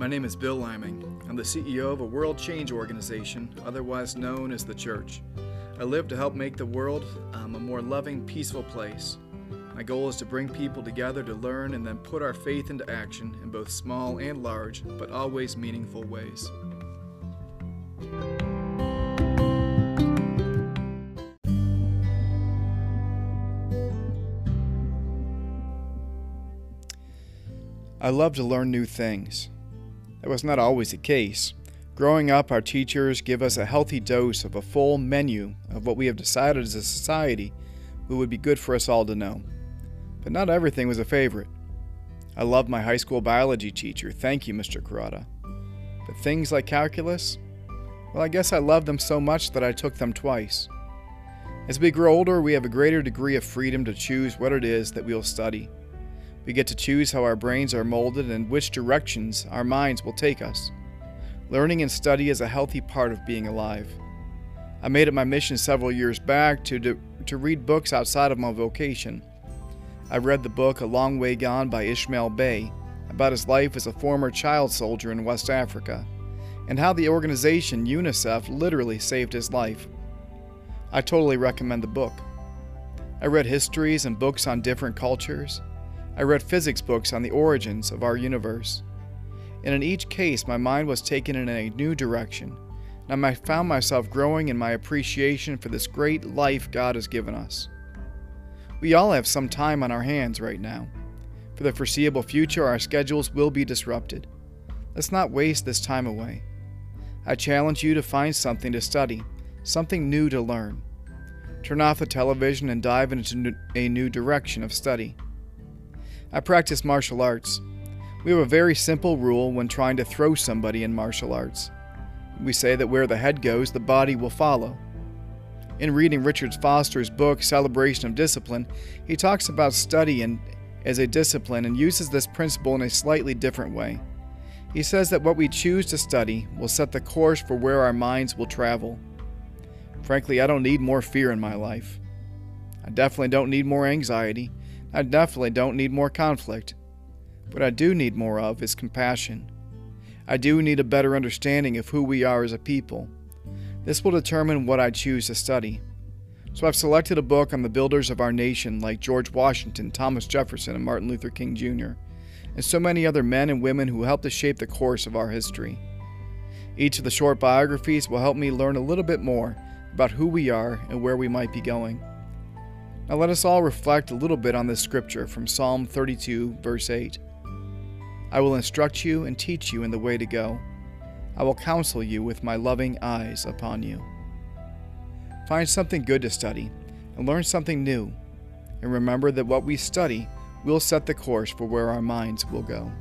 My name is Bill Liming. I'm the CEO of a world change organization, otherwise known as the Church. I live to help make the world um, a more loving, peaceful place. My goal is to bring people together to learn and then put our faith into action in both small and large, but always meaningful ways. I love to learn new things. That was not always the case. Growing up, our teachers give us a healthy dose of a full menu of what we have decided as a society would be good for us all to know. But not everything was a favorite. I loved my high school biology teacher, thank you, Mr. Kurata. But things like calculus? Well, I guess I loved them so much that I took them twice. As we grow older, we have a greater degree of freedom to choose what it is that we will study. We get to choose how our brains are molded and which directions our minds will take us. Learning and study is a healthy part of being alive. I made it my mission several years back to, to, to read books outside of my vocation. I read the book A Long Way Gone by Ishmael Beah about his life as a former child soldier in West Africa and how the organization UNICEF literally saved his life. I totally recommend the book. I read histories and books on different cultures, I read physics books on the origins of our universe. And in each case, my mind was taken in a new direction, and I found myself growing in my appreciation for this great life God has given us. We all have some time on our hands right now. For the foreseeable future, our schedules will be disrupted. Let's not waste this time away. I challenge you to find something to study, something new to learn. Turn off the television and dive into a new direction of study. I practice martial arts. We have a very simple rule when trying to throw somebody in martial arts. We say that where the head goes, the body will follow. In reading Richard Foster's book, Celebration of Discipline, he talks about study and, as a discipline and uses this principle in a slightly different way. He says that what we choose to study will set the course for where our minds will travel. Frankly, I don't need more fear in my life. I definitely don't need more anxiety. I definitely don't need more conflict. What I do need more of is compassion. I do need a better understanding of who we are as a people. This will determine what I choose to study. So I've selected a book on the builders of our nation like George Washington, Thomas Jefferson, and Martin Luther King Jr., and so many other men and women who helped to shape the course of our history. Each of the short biographies will help me learn a little bit more about who we are and where we might be going. Now let us all reflect a little bit on this scripture from Psalm 32, verse 8. I will instruct you and teach you in the way to go. I will counsel you with my loving eyes upon you. Find something good to study and learn something new. And remember that what we study will set the course for where our minds will go.